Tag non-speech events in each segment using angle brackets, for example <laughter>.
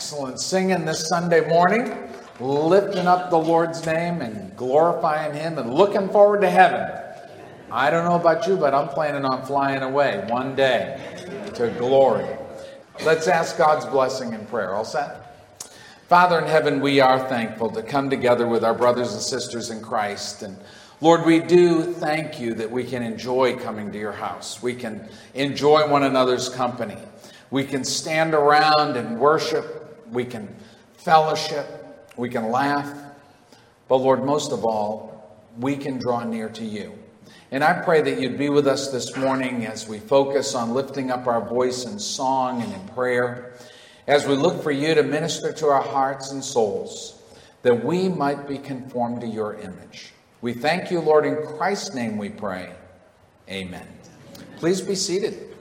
singing this Sunday morning, lifting up the Lord's name and glorifying Him and looking forward to heaven. I don't know about you, but I'm planning on flying away one day to glory. Let's ask God's blessing in prayer. All set? Father in heaven, we are thankful to come together with our brothers and sisters in Christ. And Lord, we do thank you that we can enjoy coming to your house. We can enjoy one another's company. We can stand around and worship. We can fellowship. We can laugh. But Lord, most of all, we can draw near to you. And I pray that you'd be with us this morning as we focus on lifting up our voice in song and in prayer, as we look for you to minister to our hearts and souls, that we might be conformed to your image. We thank you, Lord, in Christ's name we pray. Amen. Please be seated.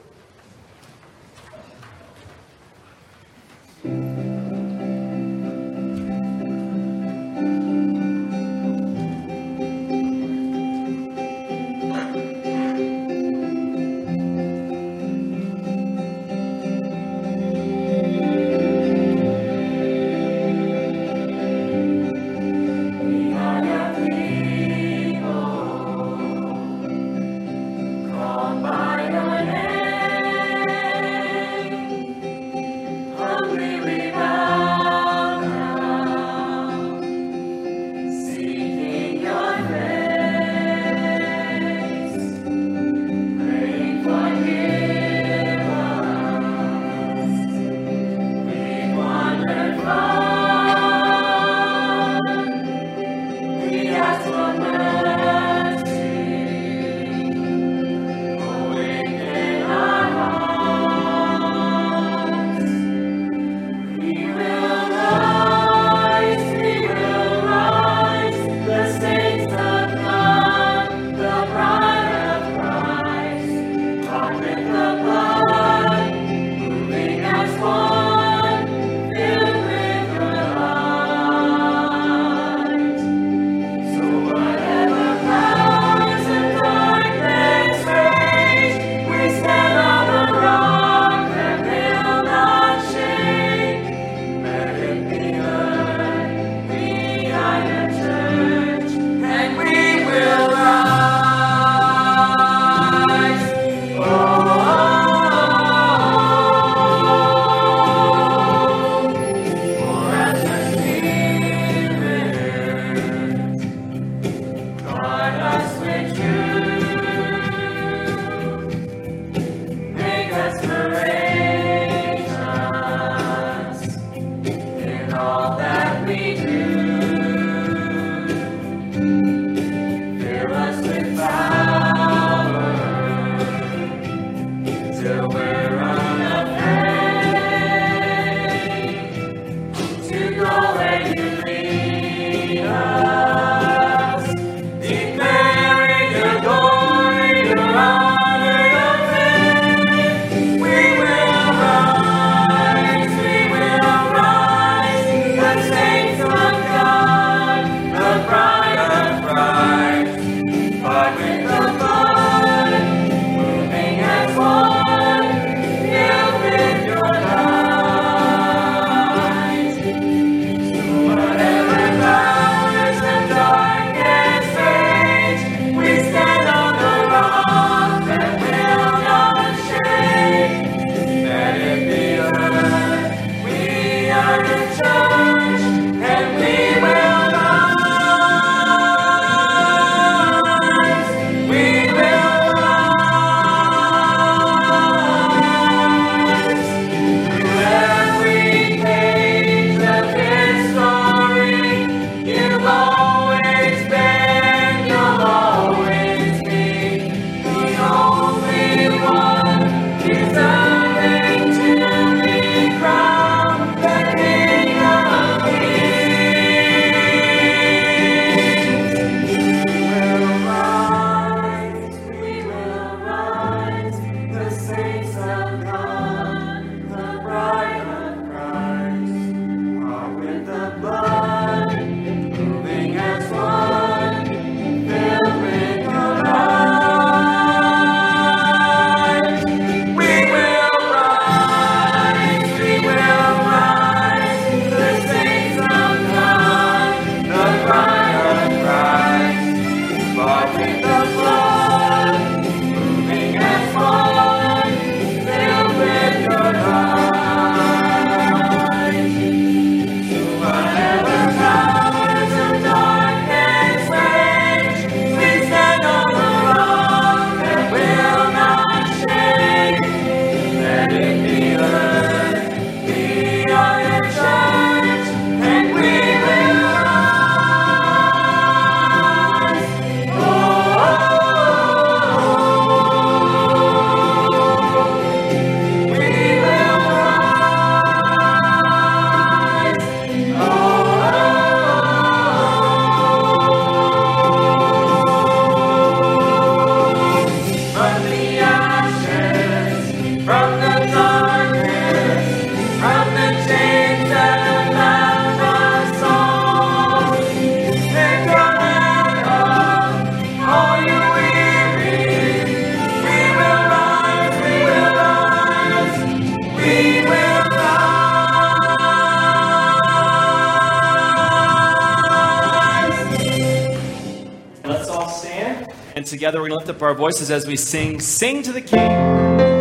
Together. We're going to lift up our voices as we sing, Sing to the King.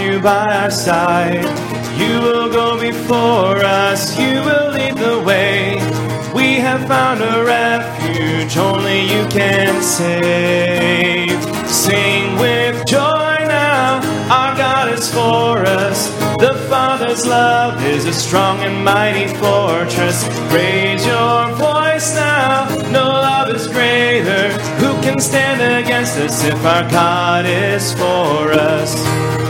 You by our side. You will go before us, you will lead the way. We have found a refuge only you can save. Sing with joy now, our God is for us. The Father's love is a strong and mighty fortress. Raise your voice now, no love is greater. Who can stand against us if our God is for us?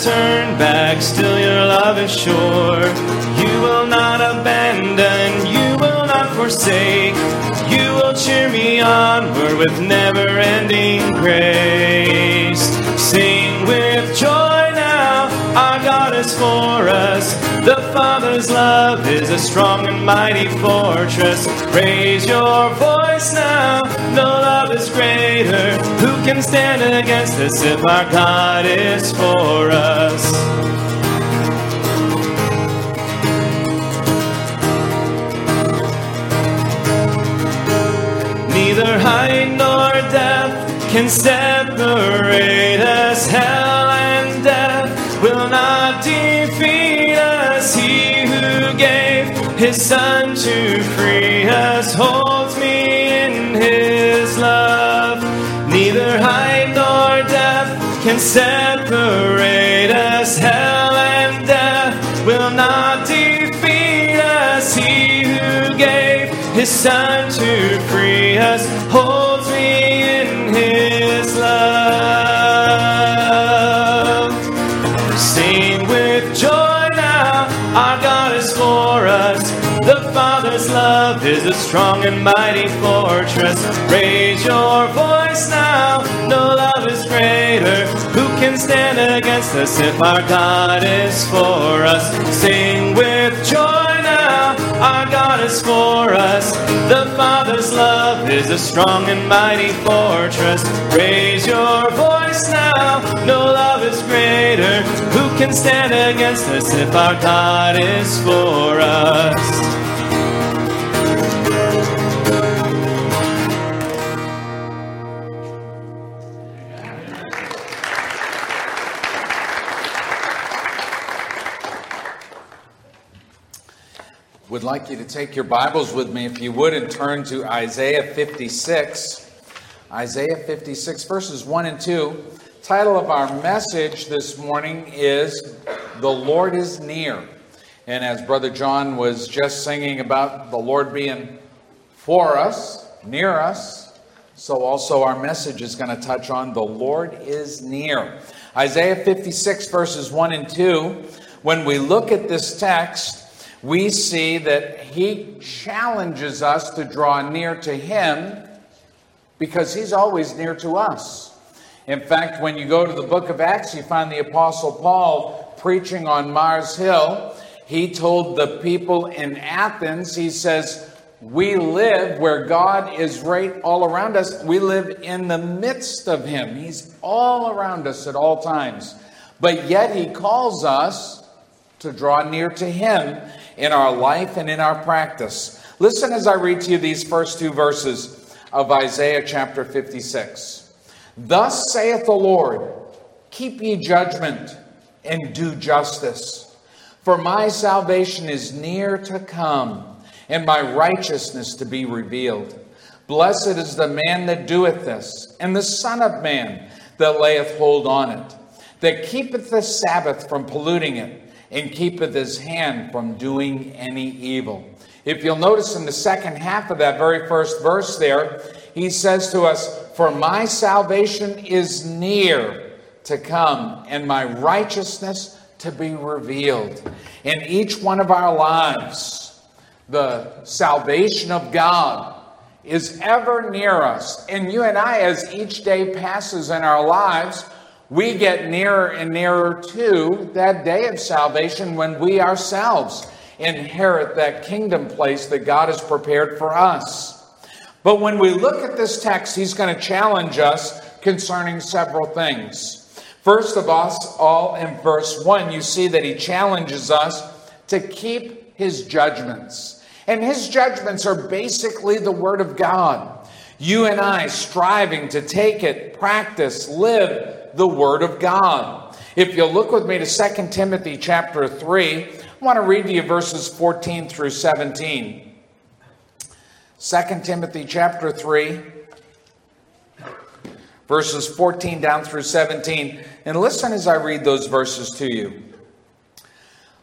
Turn back, still your love is sure. You will not abandon, you will not forsake. You will cheer me onward with never ending grace. Sing with joy now, our God is for us. The Father's love is a strong and mighty fortress. Raise your voice now, no love is greater. Who can stand against us if our God is for us? Neither height nor depth can separate us. Hell and death will not defeat us. He who gave his son to free us holds separate us. Hell and death will not defeat us. He who gave his son to free us holds me in his love. Sing with joy now, our God is for us. The Father's love is a strong and mighty fortress. Raise your voice now, no love is greater. Can stand against us if our God is for us? Sing with joy now, our God is for us. The Father's love is a strong and mighty fortress. Raise your voice now, no love is greater. Who can stand against us if our God is for us? Like you to take your Bibles with me, if you would, and turn to Isaiah 56. Isaiah 56, verses 1 and 2. Title of our message this morning is The Lord is Near. And as Brother John was just singing about the Lord being for us, near us, so also our message is going to touch on the Lord is near. Isaiah 56, verses 1 and 2. When we look at this text, we see that he challenges us to draw near to him because he's always near to us. In fact, when you go to the book of Acts, you find the Apostle Paul preaching on Mars Hill. He told the people in Athens, he says, We live where God is right all around us. We live in the midst of him. He's all around us at all times. But yet he calls us to draw near to him in our life and in our practice. Listen as I read to you these first two verses of Isaiah chapter 56. Thus saith the Lord, Keep ye judgment and do justice, for my salvation is near to come, and my righteousness to be revealed. Blessed is the man that doeth this, and the Son of Man that layeth hold on it, that keepeth the Sabbath from polluting it and keepeth his hand from doing any evil. If you'll notice in the second half of that very first verse there, he says to us, For my salvation is near to come, and my righteousness to be revealed. In each one of our lives, the salvation of God is ever near us. And you and I, as each day passes in our lives, we get nearer and nearer to that day of salvation when we ourselves inherit that kingdom place that God has prepared for us. But when we look at this text, he's going to challenge us concerning several things. First of all, in verse 1, you see that he challenges us to keep his judgments. And his judgments are basically the Word of God. You and I striving to take it, practice, live the Word of God. If you'll look with me to 2 Timothy chapter 3, I want to read to you verses 14 through 17. 2 Timothy chapter 3, verses 14 down through 17. And listen as I read those verses to you.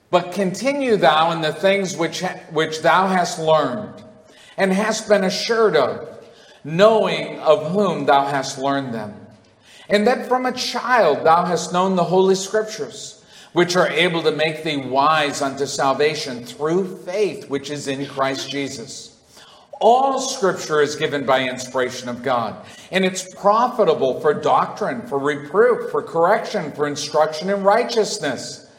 But continue thou in the things which, which thou hast learned and hast been assured of, knowing of whom thou hast learned them. And that from a child thou hast known the Holy Scriptures, which are able to make thee wise unto salvation through faith which is in Christ Jesus. All scripture is given by inspiration of God, and it's profitable for doctrine, for reproof, for correction, for instruction in righteousness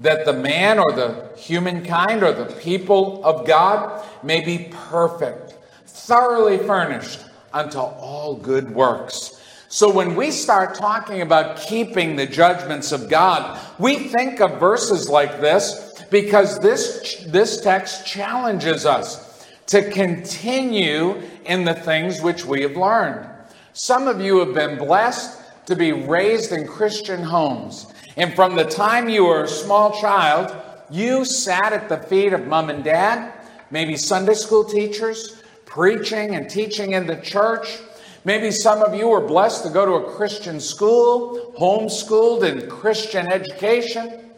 that the man or the humankind or the people of God may be perfect, thoroughly furnished unto all good works. So when we start talking about keeping the judgments of God, we think of verses like this because this, this text challenges us to continue in the things which we have learned. Some of you have been blessed to be raised in Christian homes. And from the time you were a small child, you sat at the feet of mom and dad, maybe Sunday school teachers, preaching and teaching in the church. Maybe some of you were blessed to go to a Christian school, homeschooled in Christian education.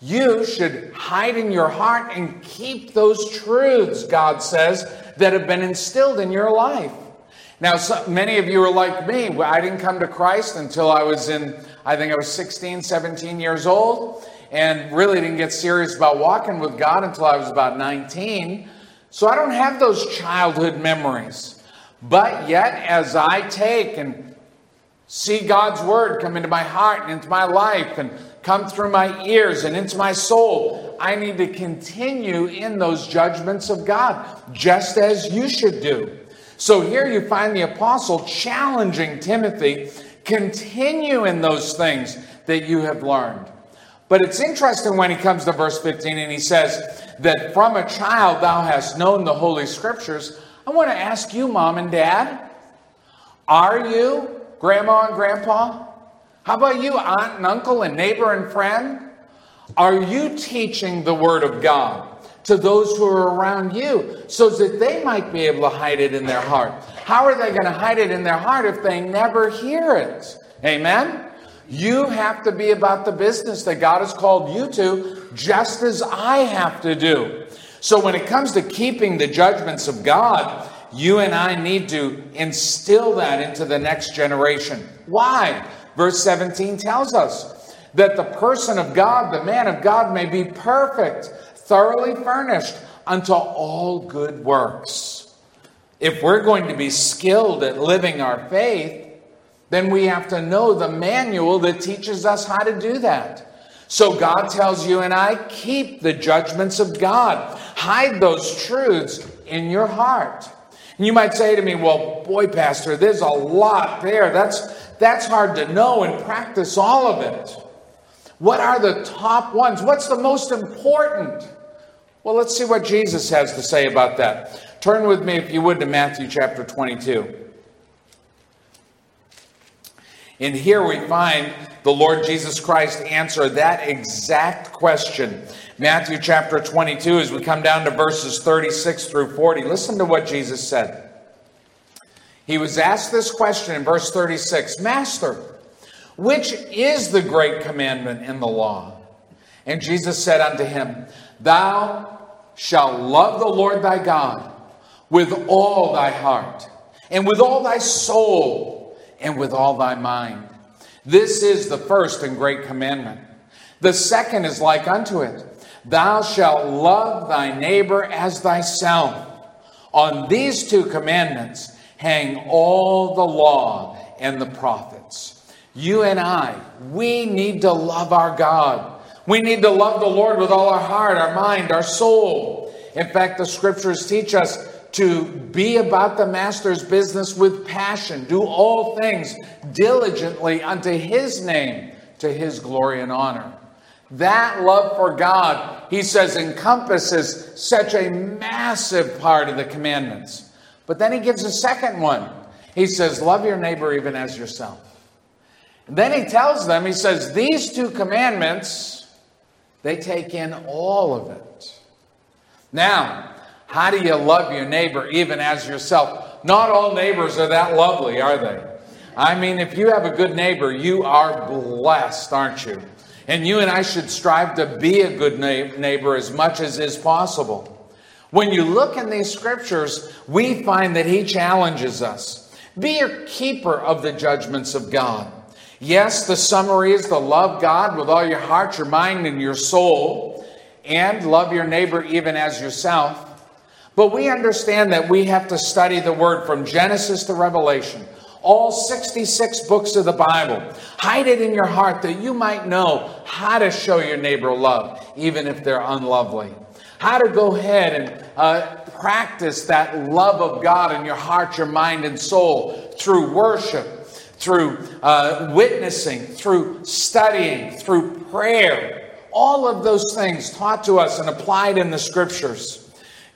You should hide in your heart and keep those truths, God says, that have been instilled in your life. Now, so, many of you are like me. I didn't come to Christ until I was in I think I was 16, 17 years old, and really didn't get serious about walking with God until I was about 19. So I don't have those childhood memories. But yet, as I take and see God's word come into my heart and into my life and come through my ears and into my soul, I need to continue in those judgments of God, just as you should do. So here you find the apostle challenging Timothy Continue in those things that you have learned. But it's interesting when he comes to verse 15 and he says that from a child thou hast known the Holy Scriptures. I want to ask you, mom and dad, are you grandma and grandpa? How about you, aunt and uncle and neighbor and friend? Are you teaching the Word of God to those who are around you so that they might be able to hide it in their heart? How are they going to hide it in their heart if they never hear it? Amen? You have to be about the business that God has called you to, just as I have to do. So when it comes to keeping the judgments of God, you and I need to instill that into the next generation. Why? Verse 17 tells us that the person of God, the man of God, may be perfect, thoroughly furnished unto all good works. If we're going to be skilled at living our faith, then we have to know the manual that teaches us how to do that. So God tells you and I, keep the judgments of God. Hide those truths in your heart. And you might say to me, well, boy, Pastor, there's a lot there. That's, that's hard to know and practice all of it. What are the top ones? What's the most important? Well, let's see what Jesus has to say about that. Turn with me, if you would, to Matthew chapter 22. And here we find the Lord Jesus Christ answer that exact question. Matthew chapter 22, as we come down to verses 36 through 40, listen to what Jesus said. He was asked this question in verse 36 Master, which is the great commandment in the law? And Jesus said unto him, Thou shalt love the Lord thy God with all thy heart, and with all thy soul, and with all thy mind. This is the first and great commandment. The second is like unto it Thou shalt love thy neighbor as thyself. On these two commandments hang all the law and the prophets. You and I, we need to love our God. We need to love the Lord with all our heart, our mind, our soul. In fact, the scriptures teach us to be about the master's business with passion, do all things diligently unto his name, to his glory and honor. That love for God, he says, encompasses such a massive part of the commandments. But then he gives a second one. He says, Love your neighbor even as yourself. And then he tells them, He says, These two commandments, they take in all of it. Now, how do you love your neighbor even as yourself? Not all neighbors are that lovely, are they? I mean, if you have a good neighbor, you are blessed, aren't you? And you and I should strive to be a good neighbor as much as is possible. When you look in these scriptures, we find that he challenges us. Be a keeper of the judgments of God. Yes, the summary is to love God with all your heart, your mind, and your soul, and love your neighbor even as yourself. But we understand that we have to study the word from Genesis to Revelation, all 66 books of the Bible. Hide it in your heart that you might know how to show your neighbor love, even if they're unlovely. How to go ahead and uh, practice that love of God in your heart, your mind, and soul through worship, through uh, witnessing, through studying, through prayer. All of those things taught to us and applied in the scriptures.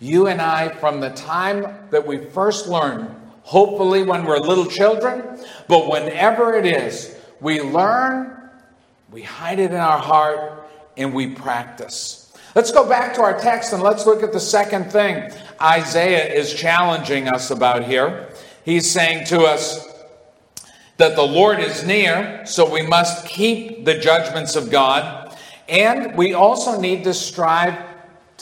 You and I, from the time that we first learned, hopefully when we're little children, but whenever it is, we learn, we hide it in our heart, and we practice. Let's go back to our text and let's look at the second thing Isaiah is challenging us about here. He's saying to us that the Lord is near, so we must keep the judgments of God, and we also need to strive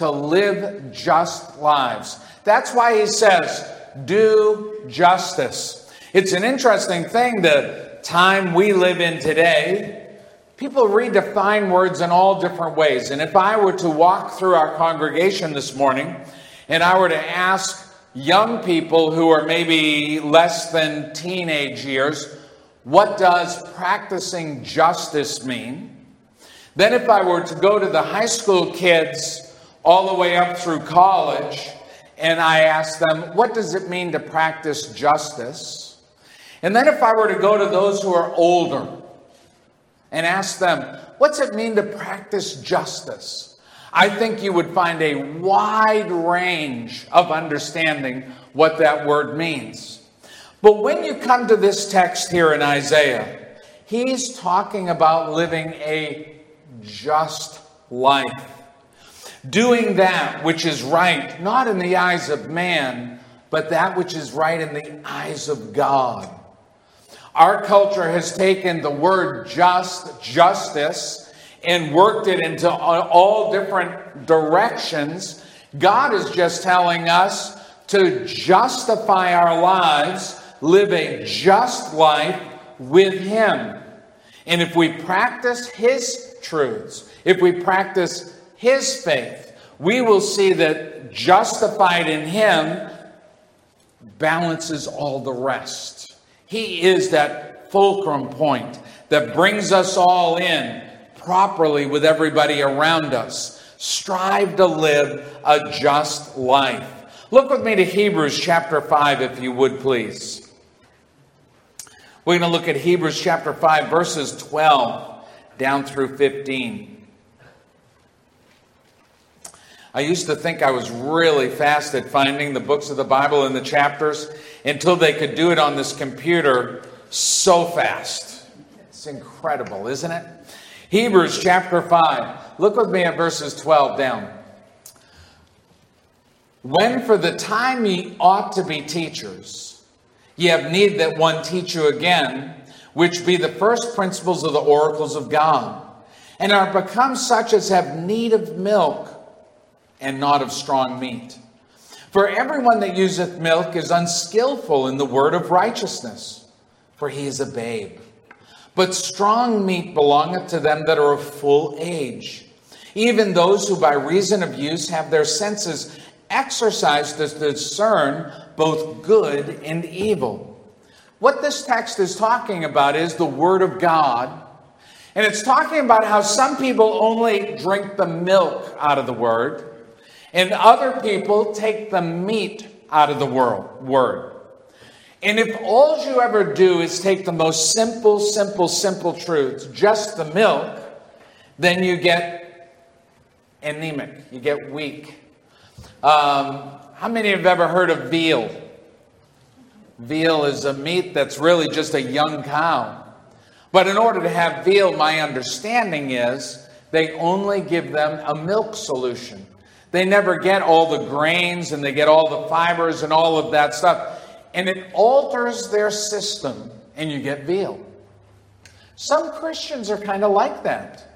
to live just lives. That's why he says, do justice. It's an interesting thing, the time we live in today. People redefine words in all different ways. And if I were to walk through our congregation this morning and I were to ask young people who are maybe less than teenage years, what does practicing justice mean? Then, if I were to go to the high school kids all the way up through college, and I asked them, What does it mean to practice justice? And then if I were to go to those who are older and ask them, What's it mean to practice justice? I think you would find a wide range of understanding what that word means. But when you come to this text here in Isaiah, he's talking about living a just life doing that which is right, not in the eyes of man, but that which is right in the eyes of God. Our culture has taken the word just, justice, and worked it into all different directions. God is just telling us to justify our lives, live a just life with Him. And if we practice His truths, if we practice his faith, we will see that justified in him balances all the rest. He is that fulcrum point that brings us all in properly with everybody around us. Strive to live a just life. Look with me to Hebrews chapter 5, if you would please. We're going to look at Hebrews chapter 5, verses 12 down through 15. I used to think I was really fast at finding the books of the Bible and the chapters until they could do it on this computer so fast. It's incredible, isn't it? Hebrews chapter 5. Look with me at verses 12 down. When for the time ye ought to be teachers, ye have need that one teach you again, which be the first principles of the oracles of God, and are become such as have need of milk and not of strong meat. For everyone that useth milk is unskillful in the word of righteousness, for he is a babe. But strong meat belongeth to them that are of full age, even those who by reason of use have their senses exercised to discern both good and evil. What this text is talking about is the Word of God. And it's talking about how some people only drink the milk out of the Word, and other people take the meat out of the world, word. And if all you ever do is take the most simple, simple, simple truths, just the milk, then you get anemic, you get weak. Um, how many have ever heard of veal? Veal is a meat that's really just a young cow. But in order to have veal, my understanding is they only give them a milk solution. They never get all the grains and they get all the fibers and all of that stuff. And it alters their system, and you get veal. Some Christians are kind of like that.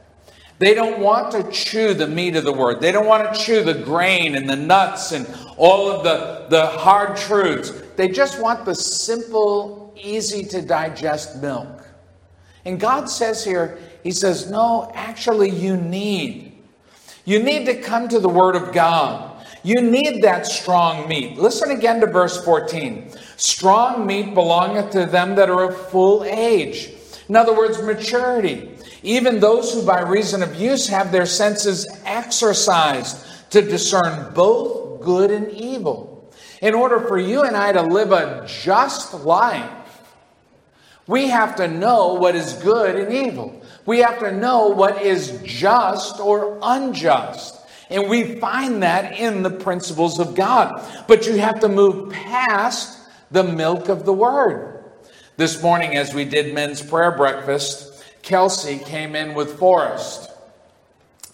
They don't want to chew the meat of the word. They don't want to chew the grain and the nuts and all of the, the hard truths. They just want the simple, easy to digest milk. And God says here, He says, no, actually, you need. You need to come to the Word of God. You need that strong meat. Listen again to verse 14. Strong meat belongeth to them that are of full age. In other words, maturity. Even those who by reason of use have their senses exercised to discern both good and evil. In order for you and I to live a just life, we have to know what is good and evil. We have to know what is just or unjust. And we find that in the principles of God. But you have to move past the milk of the word. This morning, as we did men's prayer breakfast, Kelsey came in with Forrest.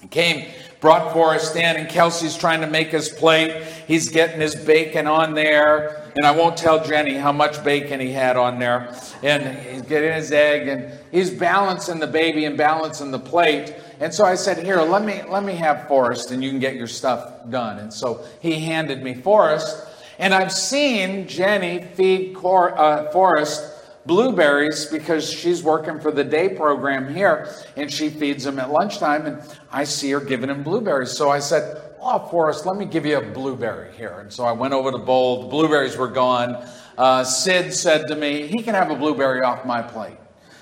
He came, brought Forrest in, and Kelsey's trying to make his plate. He's getting his bacon on there. And I won't tell Jenny how much bacon he had on there. And he's getting his egg, and he's balancing the baby and balancing the plate. And so I said, "Here, let me let me have Forrest, and you can get your stuff done." And so he handed me Forrest, and I've seen Jenny feed Cor- uh, Forrest blueberries because she's working for the day program here and she feeds them at lunchtime and I see her giving him blueberries. So I said, Oh, Forrest, let me give you a blueberry here. And so I went over to bowl. The blueberries were gone. Uh, Sid said to me, He can have a blueberry off my plate.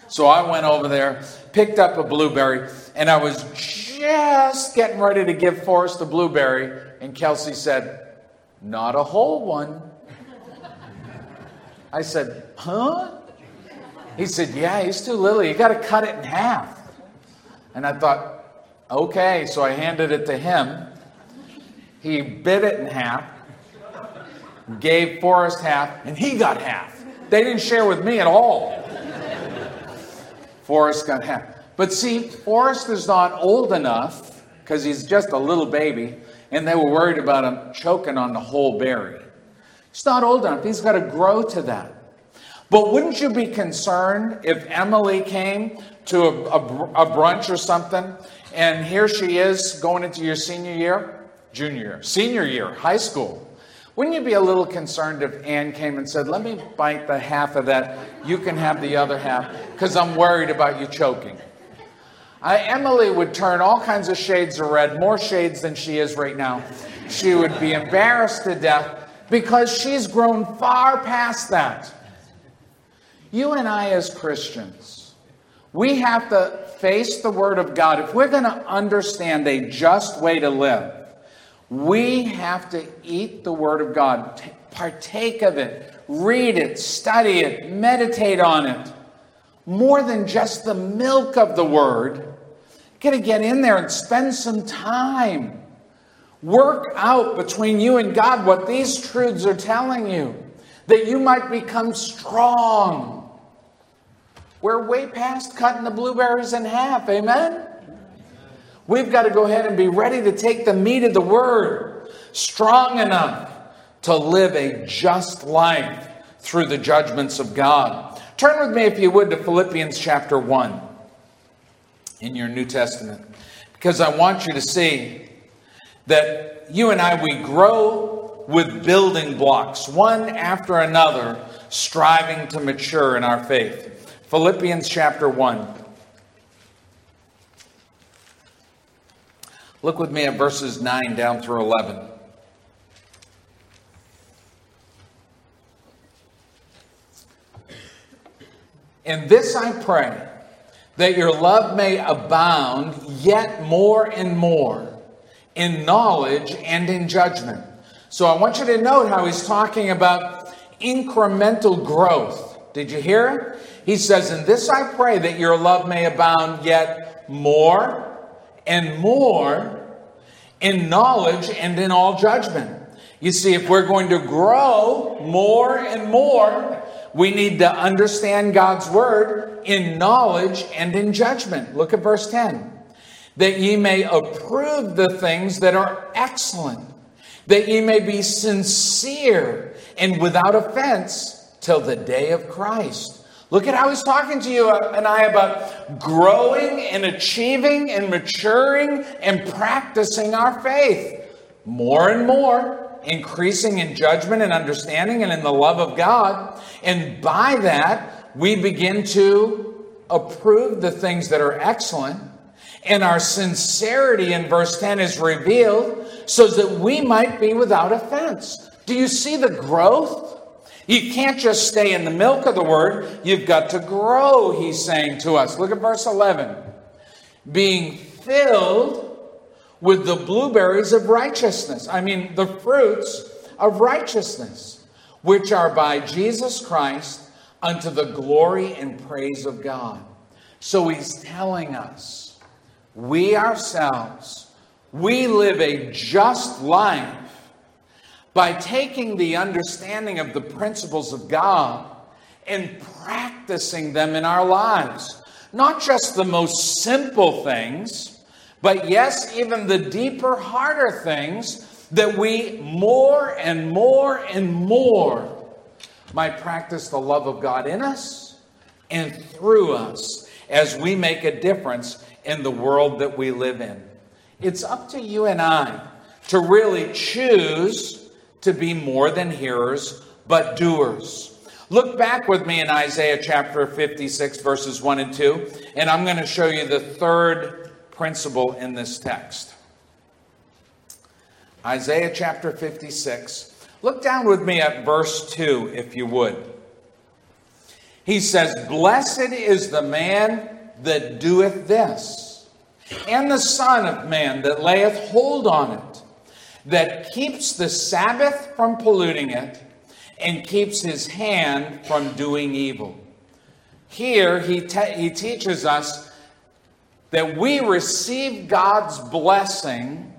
So I went over there, picked up a blueberry, and I was just getting ready to give Forrest a blueberry. And Kelsey said, Not a whole one. I said, Huh? He said, Yeah, he's too little. You got to cut it in half. And I thought, Okay. So I handed it to him. He bit it in half, gave Forrest half, and he got half. They didn't share with me at all. Forrest got half. But see, Forrest is not old enough because he's just a little baby, and they were worried about him choking on the whole berry. He's not old enough. He's got to grow to that. But wouldn't you be concerned if Emily came to a, a, a, brunch or something, and here she is going into your senior year, junior year, senior year, high school? Wouldn't you be a little concerned if Anne came and said, Let me bite the half of that, you can have the other half, because I'm worried about you choking? I, Emily would turn all kinds of shades of red, more shades than she is right now. She would be embarrassed to death because she's grown far past that. You and I, as Christians, we have to face the Word of God. If we're going to understand a just way to live, we have to eat the Word of God, partake of it, read it, study it, meditate on it. More than just the milk of the Word. Got to get in there and spend some time. Work out between you and God what these truths are telling you, that you might become strong we're way past cutting the blueberries in half. Amen? We've got to go ahead and be ready to take the meat of the word, strong enough to live a just life through the judgments of God. Turn with me, if you would, to Philippians chapter 1 in your New Testament, because I want you to see that you and I, we grow with building blocks, one after another, striving to mature in our faith. Philippians chapter 1. Look with me at verses 9 down through 11. In this I pray, that your love may abound yet more and more in knowledge and in judgment So I want you to note how he's talking about incremental growth. Did you hear it? He says, In this I pray that your love may abound yet more and more in knowledge and in all judgment. You see, if we're going to grow more and more, we need to understand God's word in knowledge and in judgment. Look at verse 10. That ye may approve the things that are excellent, that ye may be sincere and without offense till the day of Christ Look at how he's talking to you and I about growing and achieving and maturing and practicing our faith more and more, increasing in judgment and understanding and in the love of God. And by that, we begin to approve the things that are excellent. And our sincerity in verse 10 is revealed so that we might be without offense. Do you see the growth? You can't just stay in the milk of the word, you've got to grow, he's saying to us. Look at verse 11. Being filled with the blueberries of righteousness. I mean, the fruits of righteousness, which are by Jesus Christ unto the glory and praise of God. So he's telling us, we ourselves, we live a just life by taking the understanding of the principles of God and practicing them in our lives. Not just the most simple things, but yes, even the deeper, harder things that we more and more and more might practice the love of God in us and through us as we make a difference in the world that we live in. It's up to you and I to really choose to be more than hearers, but doers. Look back with me in Isaiah chapter 56, verses 1 and 2, and I'm going to show you the third principle in this text. Isaiah chapter 56. Look down with me at verse 2, if you would. He says, Blessed is the man that doeth this, and the Son of Man that layeth hold on it that keeps the Sabbath from polluting it and keeps his hand from doing evil. Here, he, te- he teaches us that we receive God's blessing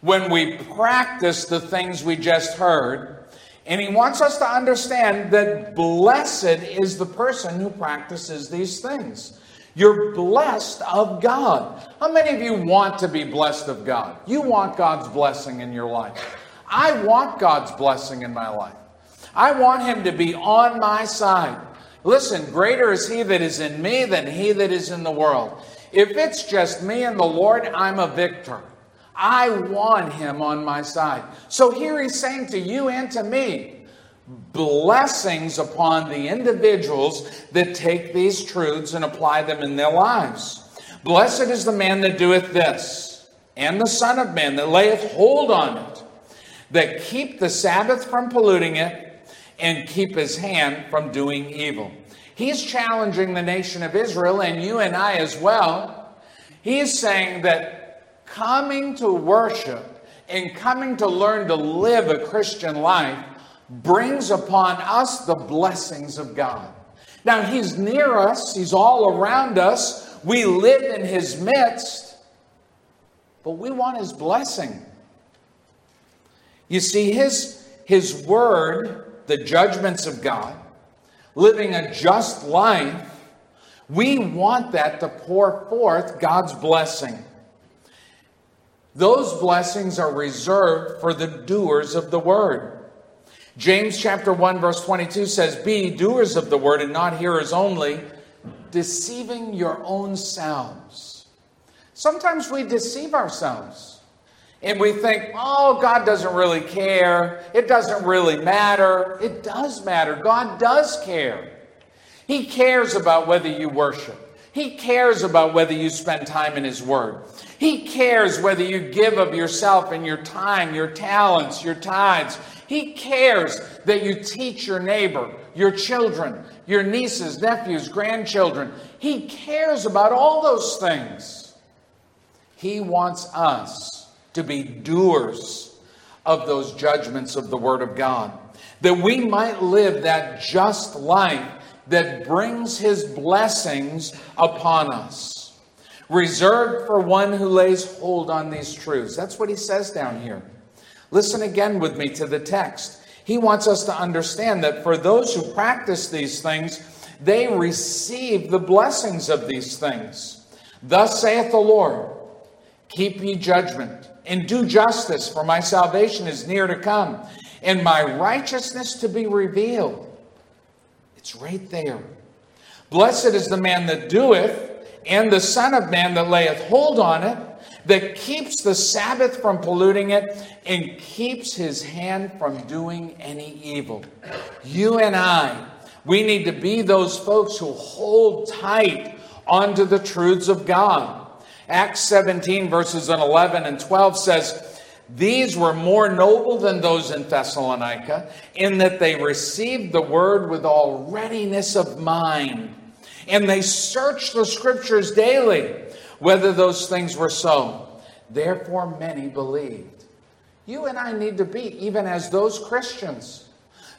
when we practice the things we just heard. And he wants us to understand that blessed is the person who practices these things. You're blessed of God. How many of you want to be blessed of God? You want God's blessing in your life. I want God's blessing in my life. I want Him to be on my side. Listen, greater is He that is in me than He that is in the world. If it's just me and the Lord, I'm a victor. I want Him on my side. So here He's saying to you and to me, blessings upon the individuals that take these truths and apply them in their lives. Blessed is the man that doeth this, and the Son of Man that layeth hold on it, that keep the Sabbath from polluting it, and keep his hand from doing evil. He's challenging the nation of Israel and you and I as well. He is saying that coming to worship and coming to learn to live a Christian life brings upon us the blessings of God. Now, He's near us, He's all around us, we live in His midst, but we want His blessing. You see, His, his Word, the judgments of God, living a just life, we want that to pour forth God's blessing. Those blessings are reserved for the doers of the Word. James chapter 1 verse 22 says, Be doers of the word and not hearers only, deceiving your own selves. Sometimes we deceive ourselves. And we think, oh, God doesn't really care. It doesn't really matter. It does matter. God does care. He cares about whether you worship. He cares about whether you spend time in His Word. He cares whether you give of yourself and your time, your talents, your tithes. He cares that you teach your neighbor, your children, your nieces, nephews, grandchildren. He cares about all those things. He wants us to be doers of those judgments of the Word of God, that we might live that just life that brings His blessings upon us, reserved for one who lays hold on these truths. That's what He says down here. Listen again with me to the text. He wants us to understand that for those who practice these things, they receive the blessings of these things. Thus saith the Lord Keep ye judgment and do justice, for my salvation is near to come, and my righteousness to be revealed. It's right there. Blessed is the man that doeth, and the Son of Man that layeth hold on it, that keeps the Sabbath from polluting it, and keeps his hand from doing any evil. You and I, we need to be those folks who hold tight onto the truths of God. Acts 17, verses 11 and 12 says, These were more noble than those in Thessalonica, in that they received the word with all readiness of mind. And they searched the scriptures daily, whether those things were so. Therefore, many believed. You and I need to be, even as those Christians,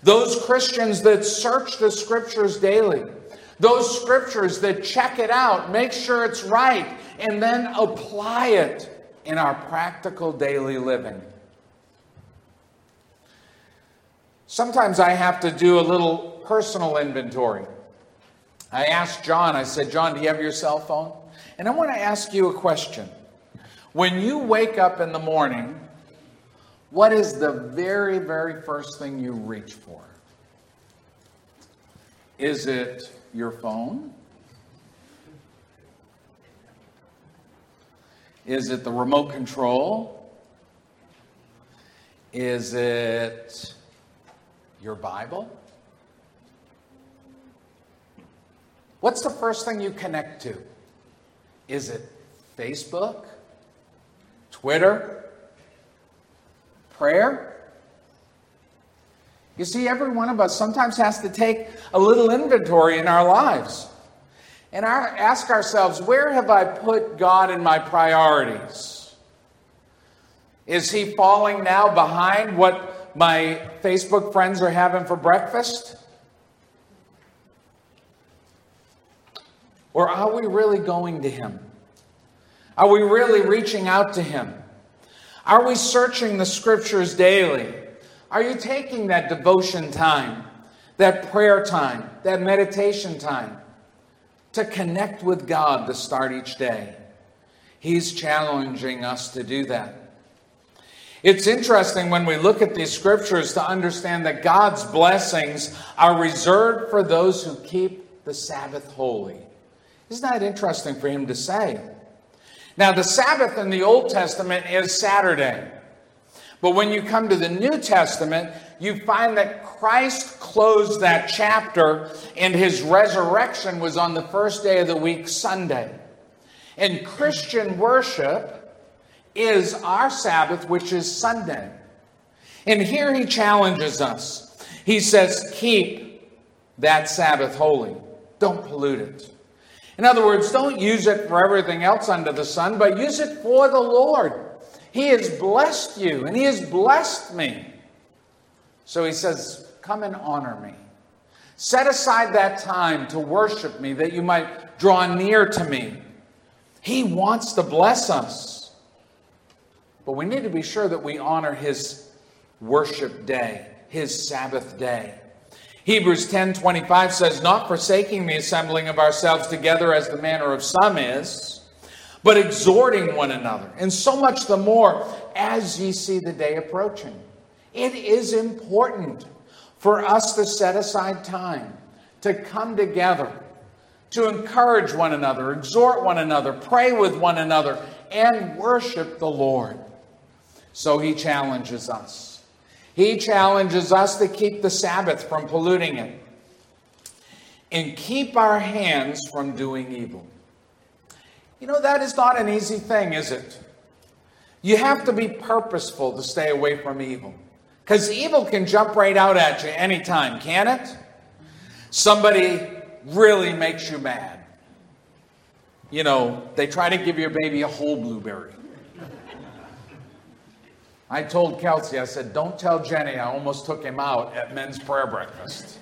those Christians that search the scriptures daily, those scriptures that check it out, make sure it's right, and then apply it in our practical daily living. Sometimes I have to do a little personal inventory. I asked John, I said, John, do you have your cell phone? And I want to ask you a question. When you wake up in the morning, what is the very, very first thing you reach for? Is it your phone? Is it the remote control? Is it your Bible? What's the first thing you connect to? Is it Facebook? Twitter? Prayer? You see, every one of us sometimes has to take a little inventory in our lives and ask ourselves where have I put God in my priorities? Is he falling now behind what my Facebook friends are having for breakfast? Or are we really going to him? Are we really reaching out to him? Are we searching the scriptures daily? Are you taking that devotion time, that prayer time, that meditation time? to connect with God to start each day. He's challenging us to do that. It's interesting when we look at these scriptures to understand that God's blessings are reserved for those who keep the Sabbath holy. Isn't that interesting for him to say? Now, the Sabbath in the Old Testament is Saturday. But when you come to the New Testament, you find that Christ closed that chapter and his resurrection was on the first day of the week, Sunday. And Christian worship is our Sabbath, which is Sunday. And here he challenges us. He says, Keep that Sabbath holy, don't pollute it. In other words, don't use it for everything else under the sun, but use it for the Lord. He has blessed you and He has blessed me. So He says, Come and honor me. Set aside that time to worship me that you might draw near to me. He wants to bless us. But we need to be sure that we honor His worship day, His Sabbath day. Hebrews 10 25 says, Not forsaking the assembling of ourselves together as the manner of some is but exhorting one another, and so much the more as ye see the day approaching. It is important for us to set aside time to come together, to encourage one another, exhort one another, pray with one another, and worship the Lord. So he challenges us. He challenges us to keep the Sabbath from polluting it and keep our hands from doing evil. You know, that is not an easy thing, is it? You have to be purposeful to stay away from evil. Because evil can jump right out at you anytime, can it? Somebody really makes you mad. You know, they try to give your baby a whole blueberry. I told Kelsey, I said, don't tell Jenny I almost took him out at men's prayer breakfast.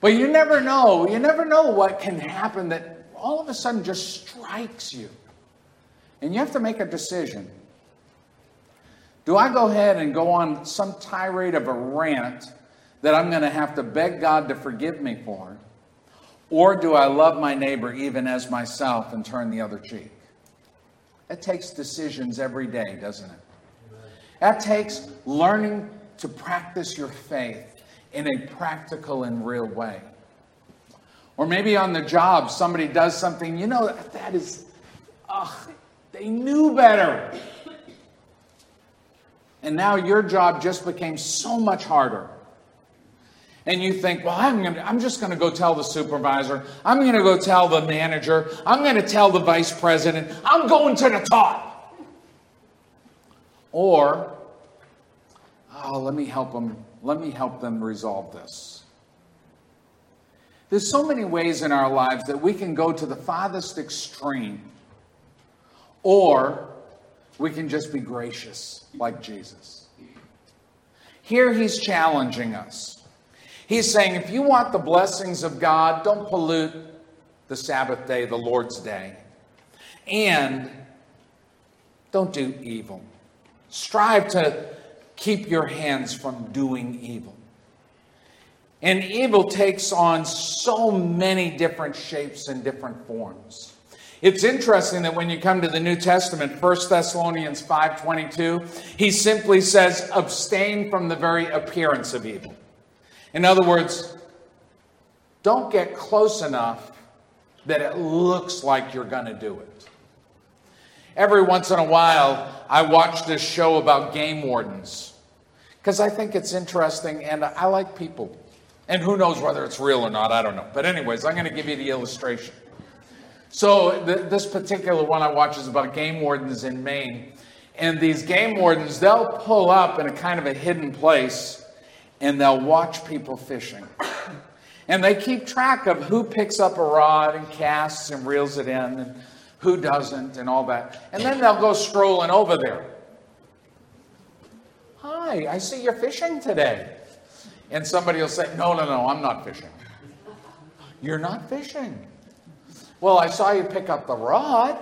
but you never know. You never know what can happen that all of a sudden just strikes you. And you have to make a decision. Do I go ahead and go on some tirade of a rant that I'm going to have to beg God to forgive me for? Or do I love my neighbor even as myself and turn the other cheek? It takes decisions every day, doesn't it? That takes learning to practice your faith in a practical and real way. Or maybe on the job, somebody does something, you know, that is, ugh, they knew better. And now your job just became so much harder. And you think, well, I'm, gonna, I'm just going to go tell the supervisor. I'm going to go tell the manager. I'm going to tell the vice president. I'm going to the top. Or, oh, let me help them. Let me help them resolve this. There's so many ways in our lives that we can go to the farthest extreme, or we can just be gracious like Jesus. Here he's challenging us. He's saying, if you want the blessings of God, don't pollute the Sabbath day, the Lord's day. And don't do evil. Strive to keep your hands from doing evil. And evil takes on so many different shapes and different forms. It's interesting that when you come to the New Testament, 1 Thessalonians 5:22, he simply says abstain from the very appearance of evil. In other words, don't get close enough that it looks like you're going to do it. Every once in a while, I watch this show about game wardens because I think it's interesting and I like people. And who knows whether it's real or not, I don't know. But, anyways, I'm going to give you the illustration. So th- this particular one I watch is about game wardens in Maine. And these game wardens, they'll pull up in a kind of a hidden place and they'll watch people fishing. And they keep track of who picks up a rod and casts and reels it in and who doesn't and all that. And then they'll go strolling over there. Hi, I see you're fishing today. And somebody will say, No, no, no, I'm not fishing. You're not fishing. Well, I saw you pick up the rod.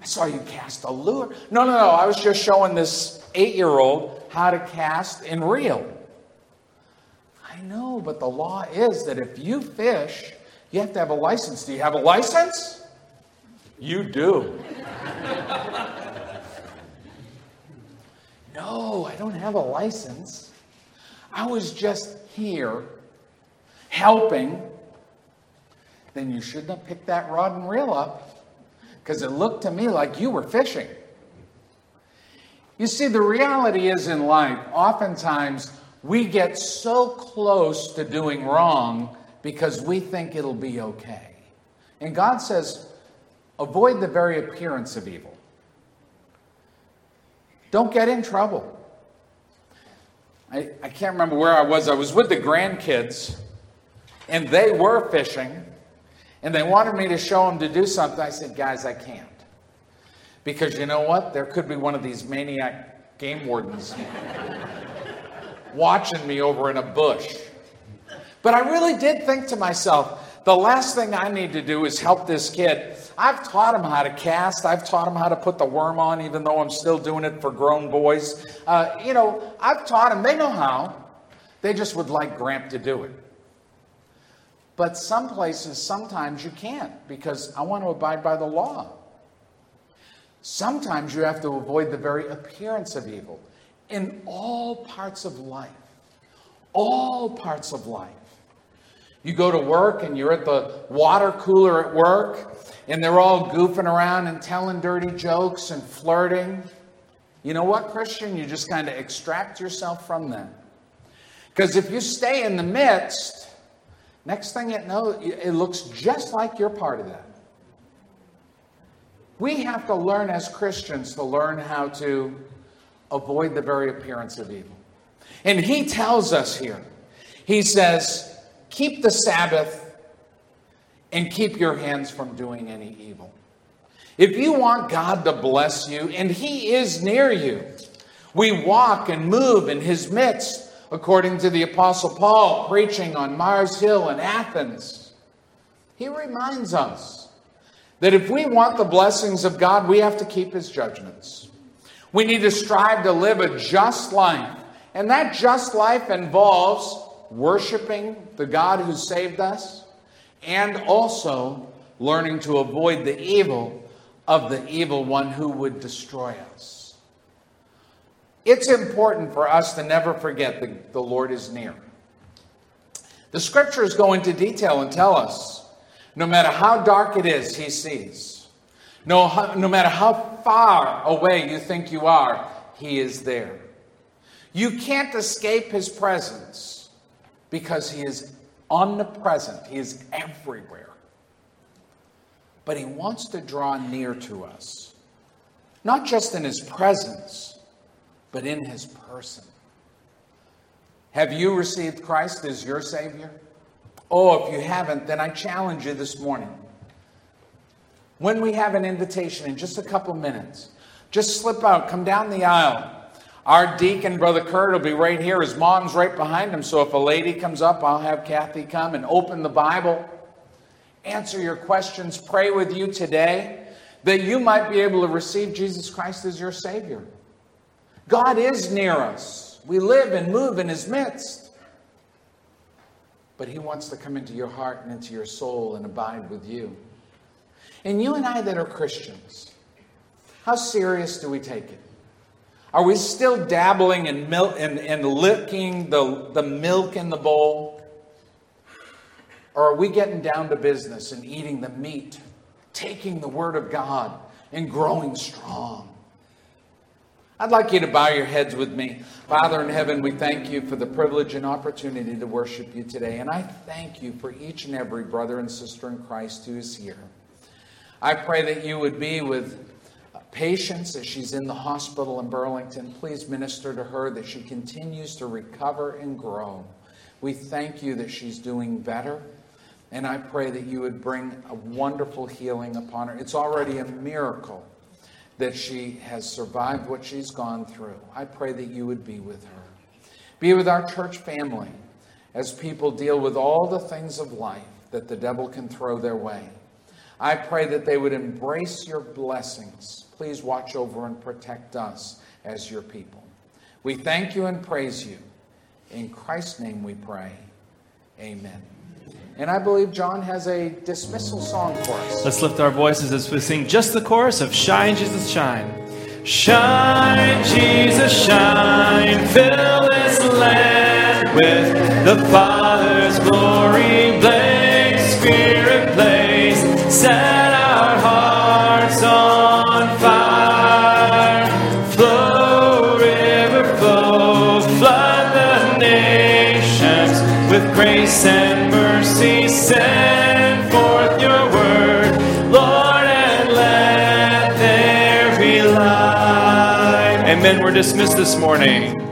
I saw you cast a lure. No, no, no. I was just showing this eight year old how to cast and reel. Know, but the law is that if you fish, you have to have a license. Do you have a license? You do. <laughs> no, I don't have a license. I was just here helping then you shouldn't have picked that rod and reel up because it looked to me like you were fishing. You see, the reality is in life, oftentimes we get so close to doing wrong because we think it'll be okay. And God says, avoid the very appearance of evil. Don't get in trouble. I, I can't remember where I was. I was with the grandkids, and they were fishing. And they wanted me to show them to do something. I said, guys, I can't. Because you know what? There could be one of these maniac game wardens <laughs> watching me over in a bush. But I really did think to myself, the last thing I need to do is help this kid. I've taught him how to cast. I've taught him how to put the worm on, even though I'm still doing it for grown boys. Uh, you know, I've taught him. They know how. They just would like Gramp to do it. But some places, sometimes you can't because I want to abide by the law. Sometimes you have to avoid the very appearance of evil in all parts of life. All parts of life. You go to work and you're at the water cooler at work and they're all goofing around and telling dirty jokes and flirting. You know what, Christian? You just kind of extract yourself from them. Because if you stay in the midst, Next thing it knows, it looks just like you're part of that. We have to learn as Christians to learn how to avoid the very appearance of evil. And he tells us here, he says, keep the Sabbath and keep your hands from doing any evil. If you want God to bless you, and He is near you, we walk and move in His midst, according to the Apostle Paul preaching on Mars Hill in Athens. He reminds us that if we want the blessings of God, we have to keep His judgments. We need to strive to live a just life. And that just life involves worshiping the God who saved us and also learning to avoid the evil of the evil one who would destroy us. It's important for us to never forget that the Lord is near. The scriptures go into detail and tell us no matter how dark it is, He sees. No, no matter how far away you think you are, He is there. You can't escape His presence because He is omnipresent, He is everywhere. But He wants to draw near to us, not just in His presence, but in His person. Have you received Christ as your Savior? Oh, if you haven't, then I challenge you this morning. When we have an invitation in just a couple minutes, just slip out, come down the aisle. Our deacon, Brother Kurt, will be right here. His mom's right behind him. So if a lady comes up, I'll have Kathy come and open the Bible, answer your questions, pray with you today that you might be able to receive Jesus Christ as your Savior. God is near us. We live and move in His midst. But He wants to come into your heart and into your soul and abide with you. And you and I that are Christians, how serious do we take it? Are we still dabbling in milk and, and licking the, the milk in the bowl? Or are we getting down to business and eating the meat, taking the Word of God and growing strong? I'd like you to bow your heads with me. Father in heaven, we thank you for the privilege and opportunity to worship you today. And I thank you for each and every brother and sister in Christ who is here. I pray that you would be with uh, Patience as she's in the hospital in Burlington. Please minister to her that she continues to recover and grow. We thank you that she's doing better. And I pray that you would bring a wonderful healing upon her. It's already a miracle that she has survived what she's gone through. I pray that you would be with her. Be with our church family as people deal with all the things of life that the devil can throw their way. I pray that they would embrace your blessings. Please watch over and protect us as your people. We thank you and praise you. In Christ's name we pray. Amen. And I believe John has a dismissal song for us. Let's lift our voices as we sing just the chorus of Shine, Jesus, Shine. Shine, Jesus, shine, fill this land with the Father's glory blaze, Spirit set our hearts on fire. Flow, river, flow, flood the nations with grace and mercy. Send forth your word, Lord, and let there be light. Amen. We're dismissed this morning.